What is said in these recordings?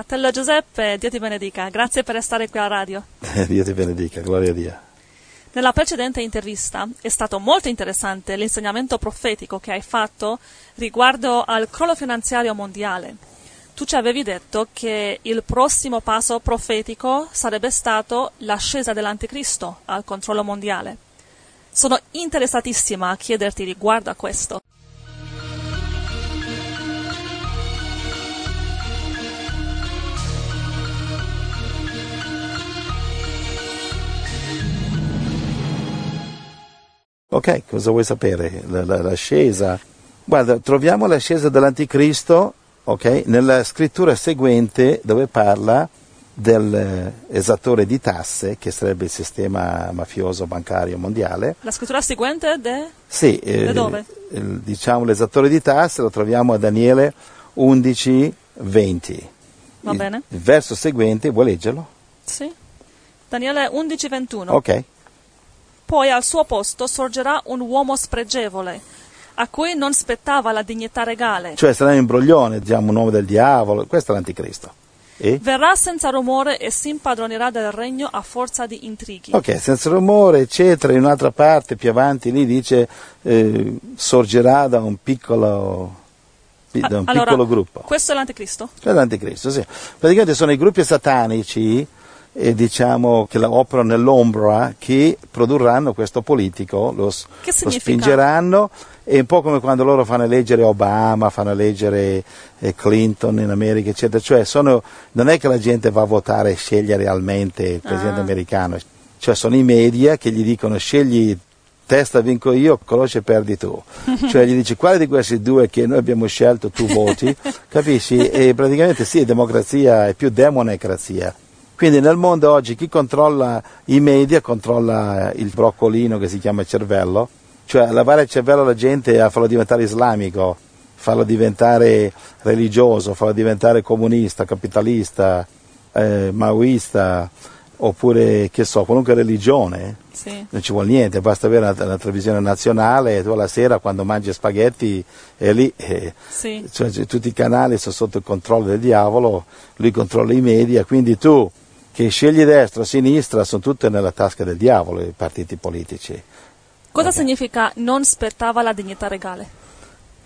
Fratello Giuseppe, Dio ti benedica. Grazie per stare qui a radio. Dio ti benedica, gloria a Dio. Nella precedente intervista è stato molto interessante l'insegnamento profetico che hai fatto riguardo al crollo finanziario mondiale. Tu ci avevi detto che il prossimo passo profetico sarebbe stato l'ascesa dell'anticristo al controllo mondiale. Sono interessatissima a chiederti riguardo a questo. Ok, cosa vuoi sapere? La, la, l'ascesa. Guarda, troviamo l'ascesa dell'anticristo okay, nella scrittura seguente dove parla dell'esattore di tasse, che sarebbe il sistema mafioso bancario mondiale. La scrittura seguente de? Sì, eh, dove? Il, diciamo l'esattore di tasse lo troviamo a Daniele 11, 20. Va il, bene. Il verso seguente, vuoi leggerlo? Sì. Daniele 11, 21. Ok. Poi al suo posto sorgerà un uomo spregevole, a cui non spettava la dignità regale. Cioè sarà un imbroglione, diciamo un uomo del diavolo, questo è l'anticristo. E? Verrà senza rumore e si impadronerà del regno a forza di intrighi. Ok, senza rumore, eccetera. In un'altra parte, più avanti, lì dice eh, sorgerà da un piccolo, da un allora, piccolo gruppo. Questo è l'anticristo? Questo è l'anticristo, sì. Praticamente sono i gruppi satanici eh, diciamo, che operano nell'ombra che produrranno questo politico, lo, lo spingeranno è un po' come quando loro fanno eleggere Obama, fanno eleggere eh, Clinton in America, eccetera. Cioè sono, non è che la gente va a votare e sceglie realmente il presidente Ah. americano, cioè sono i media che gli dicono scegli testa vinco io, croce perdi tu. Cioè gli dici quale di questi due che noi abbiamo scelto tu voti, capisci? E praticamente sì, democrazia è più demonecrazia. Quindi nel mondo oggi chi controlla i media controlla il broccolino che si chiama cervello, cioè lavare il cervello alla gente a farlo diventare islamico, farlo diventare religioso, farlo diventare comunista, capitalista, eh, maoista, oppure che so, qualunque religione. Sì. Non ci vuole niente, basta avere una, una televisione nazionale e tu alla sera quando mangi spaghetti è lì. eh, Sì. cioè, cioè, tutti i canali sono sotto il controllo del diavolo, lui controlla i media, quindi tu che scegli destra o sinistra sono tutte nella tasca del diavolo i partiti politici. Cosa Ok. significa non spettava la dignità regale?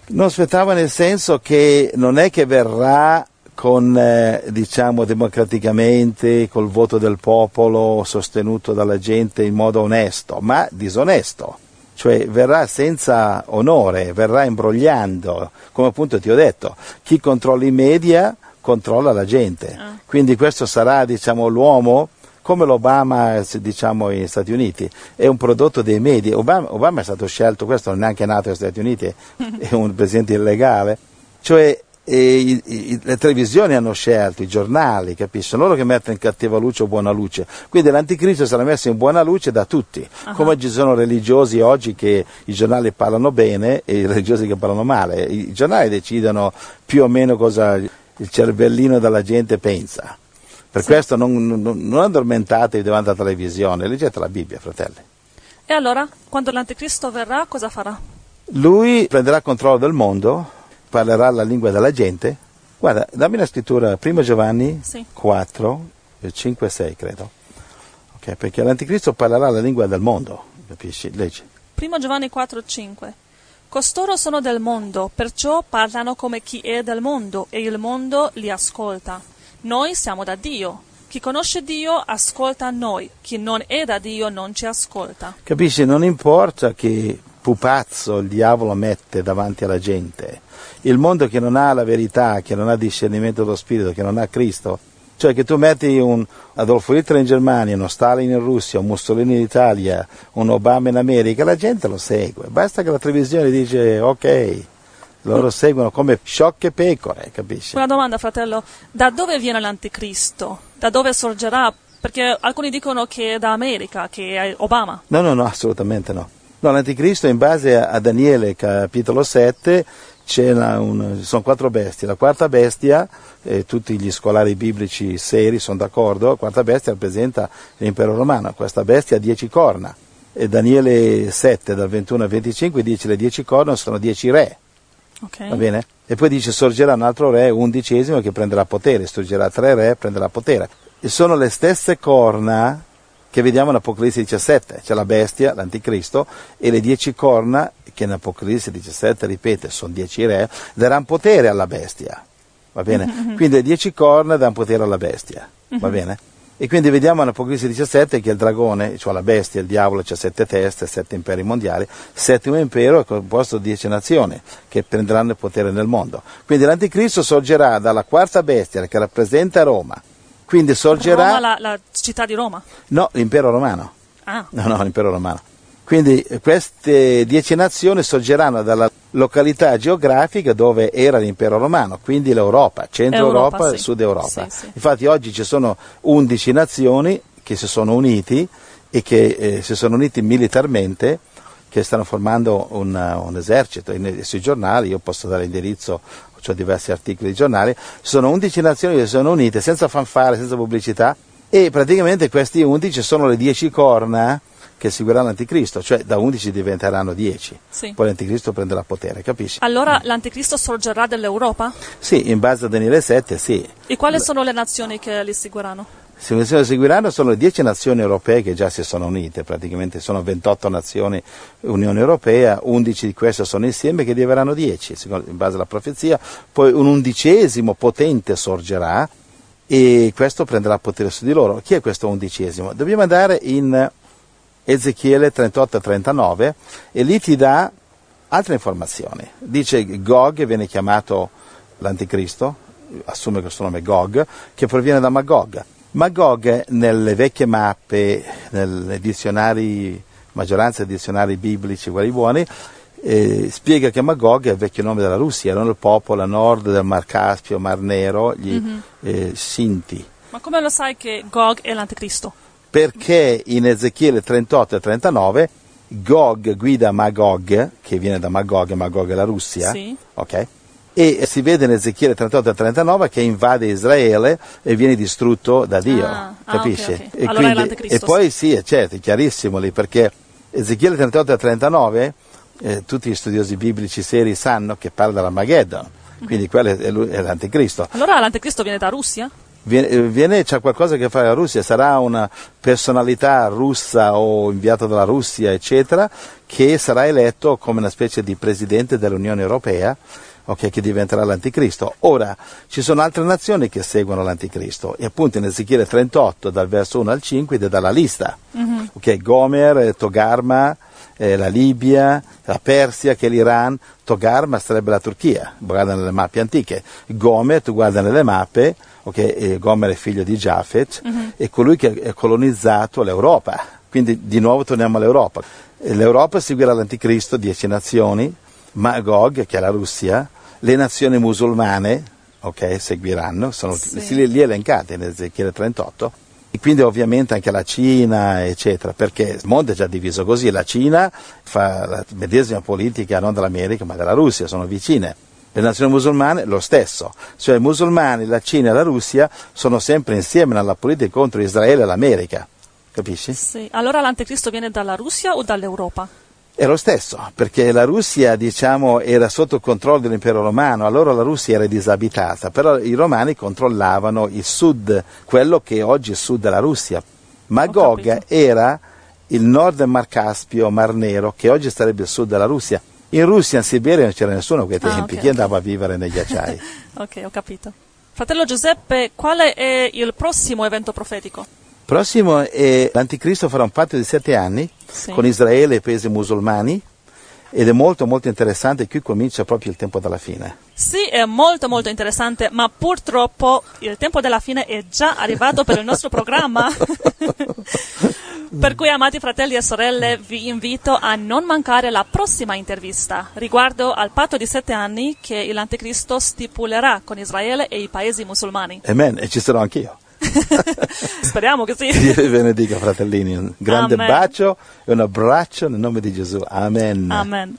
Non aspettava nel senso che non è che verrà con, eh, diciamo, democraticamente, col voto del popolo, sostenuto dalla gente in modo onesto, ma disonesto. Cioè verrà senza onore, verrà imbrogliando, come appunto ti ho detto, chi controlla i media controlla la gente. Ah. Quindi questo sarà, diciamo, l'uomo come l'Obama diciamo negli Stati Uniti, è un prodotto dei media. Obama, Obama è stato scelto, questo non è neanche nato negli Stati Uniti, è un presidente illegale. Cioè eh, i- i- le televisioni hanno scelto, i giornali, capisci? Sono loro che mettono in cattiva luce o buona luce. Quindi l'anticristo sarà messo in buona luce da tutti. Come ci sono religiosi oggi che i giornali parlano bene e i religiosi che parlano male. I giornali decidono più o meno cosa il cervellino della gente pensa. Per Sì. questo non, non, non addormentatevi davanti alla televisione, leggete la Bibbia, fratelli. E allora, quando l'anticristo verrà, cosa farà? Lui prenderà controllo del mondo, parlerà la lingua della gente. Guarda, dammi la scrittura, 1 Giovanni Sì. 4, 5 e 6 credo. Ok, perché l'anticristo parlerà la lingua del mondo, capisci? Leggi. 1 Giovanni 4:5 Costoro sono del mondo, perciò parlano come chi è del mondo e il mondo li ascolta. Noi siamo da Dio. Chi conosce Dio ascolta noi, chi non è da Dio non ci ascolta. Capisci? Non importa che pupazzo il diavolo mette davanti alla gente. Il mondo che non ha la verità, che non ha discernimento dello spirito, che non ha Cristo, cioè che tu metti un Adolfo Hitler in Germania, uno Stalin in Russia, un Mussolini in Italia, un Obama in America, la gente lo segue. Basta che la televisione dice ok, loro seguono come sciocche pecore, capisci? Una domanda, fratello, da dove viene l'anticristo? Da dove sorgerà? Perché alcuni dicono che è da America, che è Obama. No, no, no, assolutamente no. No, l'anticristo in base a, Daniele capitolo 7 c'è una- un- sono quattro bestie. La quarta bestia, eh, tutti gli scolari biblici seri sono d'accordo, la quarta bestia rappresenta l'impero romano. Questa bestia ha dieci corna. E Daniele 7 dal 21 al 25 dice le dieci corna sono dieci re, Ok. va bene? E poi dice sorgerà un altro re, undicesimo, che prenderà potere, sorgerà tre re, prenderà potere. E sono le stesse corna che vediamo in Apocalisse 17, c'è la bestia, l'anticristo, e le dieci corna, che in Apocalisse 17, ripete, sono dieci re, daranno potere alla bestia. Va bene? Mm-hmm. Quindi le dieci corna danno potere alla bestia. Mm-hmm. Va bene? E quindi vediamo in Apocalisse 17 che il dragone, cioè la bestia, il diavolo, ha sette teste, sette imperi mondiali, settimo impero è composto da dieci nazioni che prenderanno il potere nel mondo. Quindi l'anticristo sorgerà dalla quarta bestia che rappresenta Roma. Quindi sorgerà... Roma, la, la città di Roma? No, l'impero romano. Ah. No, no, l'impero romano. Quindi queste dieci nazioni sorgeranno dalla località geografica dove era l'impero romano, quindi l'Europa, centro Europa, Europa sì. sud Europa. Sì, sì. Infatti oggi ci sono undici nazioni che si sono uniti e che eh, si sono uniti militarmente, che stanno formando un, un esercito. E sui giornali, io posso dare l'indirizzo, ho diversi articoli di giornali, sono undici nazioni che si sono unite senza fanfare, senza pubblicità e praticamente questi undici sono le dieci corna che seguirà l'anticristo, cioè da 11 diventeranno 10. Sì. Poi l'anticristo prenderà potere, capisci? Allora l'anticristo sorgerà dall'Europa? Sì, in base a Daniele 7, sì. E quali sono le nazioni che li seguiranno? Se le seguiranno sono le 10 nazioni europee che già si sono unite, praticamente sono 28 nazioni Unione Europea, 11 di queste sono insieme che diverranno 10, in base alla profezia, poi un undicesimo potente sorgerà e questo prenderà potere su di loro. Chi è questo undicesimo? Dobbiamo andare in Ezechiele 38-39 e lì ti dà altre informazioni. Dice Gog viene chiamato l'anticristo, assume questo nome Gog, che proviene da Magog. Magog nelle vecchie mappe, nei dizionari, maggioranza dei dizionari biblici, quelli buoni, eh, spiega che Magog è il vecchio nome della Russia, erano il popolo a nord del Mar Caspio, Mar Nero, gli mm-hmm. eh, Sinti. Ma come lo sai che Gog è l'anticristo? perché in Ezechiele 38 e 39 Gog guida Magog, che viene da Magog, Magog è la Russia, sì. okay? E si vede in Ezechiele 38 e 39 che invade Israele e viene distrutto da Dio, ah, capisci? Ah, okay, okay. E, allora quindi, e, poi sì, certo, è chiarissimo lì, perché Ezechiele 38 e 39, eh, tutti gli studiosi biblici seri sanno che parla dell'Armageddon, quindi quello è, è l'anticristo. Allora l'anticristo viene da Russia? viene, viene, c'ha qualcosa che fare la Russia, sarà una personalità russa o inviata dalla Russia, eccetera, che sarà eletto come una specie di presidente dell'Unione Europea, okay, che diventerà l'anticristo. Ora, ci sono altre nazioni che seguono l'anticristo, e appunto in Ezechiele 38, dal verso 1 al 5, ti dà la lista. Mm-hmm. Okay, Gomer, Togarma, eh, la Libia, la Persia, che è l'Iran, Togarma sarebbe la Turchia, guarda nelle mappe antiche. Gomer, tu guarda nelle mappe, okay, Gomer è figlio di Jafet, uh-huh. è colui che ha colonizzato l'Europa. Quindi di nuovo torniamo all'Europa. L'Europa seguirà l'Anticristo, dieci nazioni, Magog, che è la Russia, le nazioni musulmane, ok, seguiranno, sono sì. lì elencate in Ezechiele 38, e quindi ovviamente anche la Cina, eccetera, perché il mondo è già diviso così, la Cina fa la medesima politica non dell'America ma della Russia, sono vicine le nazioni musulmane lo stesso, cioè i musulmani, la Cina e la Russia sono sempre insieme nella politica contro Israele e l'America, capisci? Sì, allora l'anticristo viene dalla Russia o dall'Europa? È lo stesso, perché la Russia, diciamo, era sotto controllo dell'impero romano, allora la Russia era disabitata, però i romani controllavano il sud, quello che oggi è il sud della Russia. Magog era il nord del Mar Caspio, Mar Nero, che oggi sarebbe il sud della Russia. In Russia, in Siberia non c'era nessuno a quei tempi, ah, okay, chi andava a vivere negli acciai? ok, ho capito. Fratello Giuseppe, quale è il prossimo evento profetico? Prossimo è l'Anticristo farà un patto di sette anni sì. con Israele e i paesi musulmani ed è molto molto interessante, qui comincia proprio il tempo della fine. Sì, è molto molto interessante, ma purtroppo il tempo della fine è già arrivato per il nostro programma. per cui, amati fratelli e sorelle, vi invito a non mancare la prossima intervista riguardo al patto di sette anni che l'Anticristo stipulerà con Israele e i paesi musulmani. Amen, e ci sarò anch'io. Speriamo che sì. Dio vi benedica, fratellini. Un grande Amen. bacio e un abbraccio nel nome di Gesù. Amen. Amen.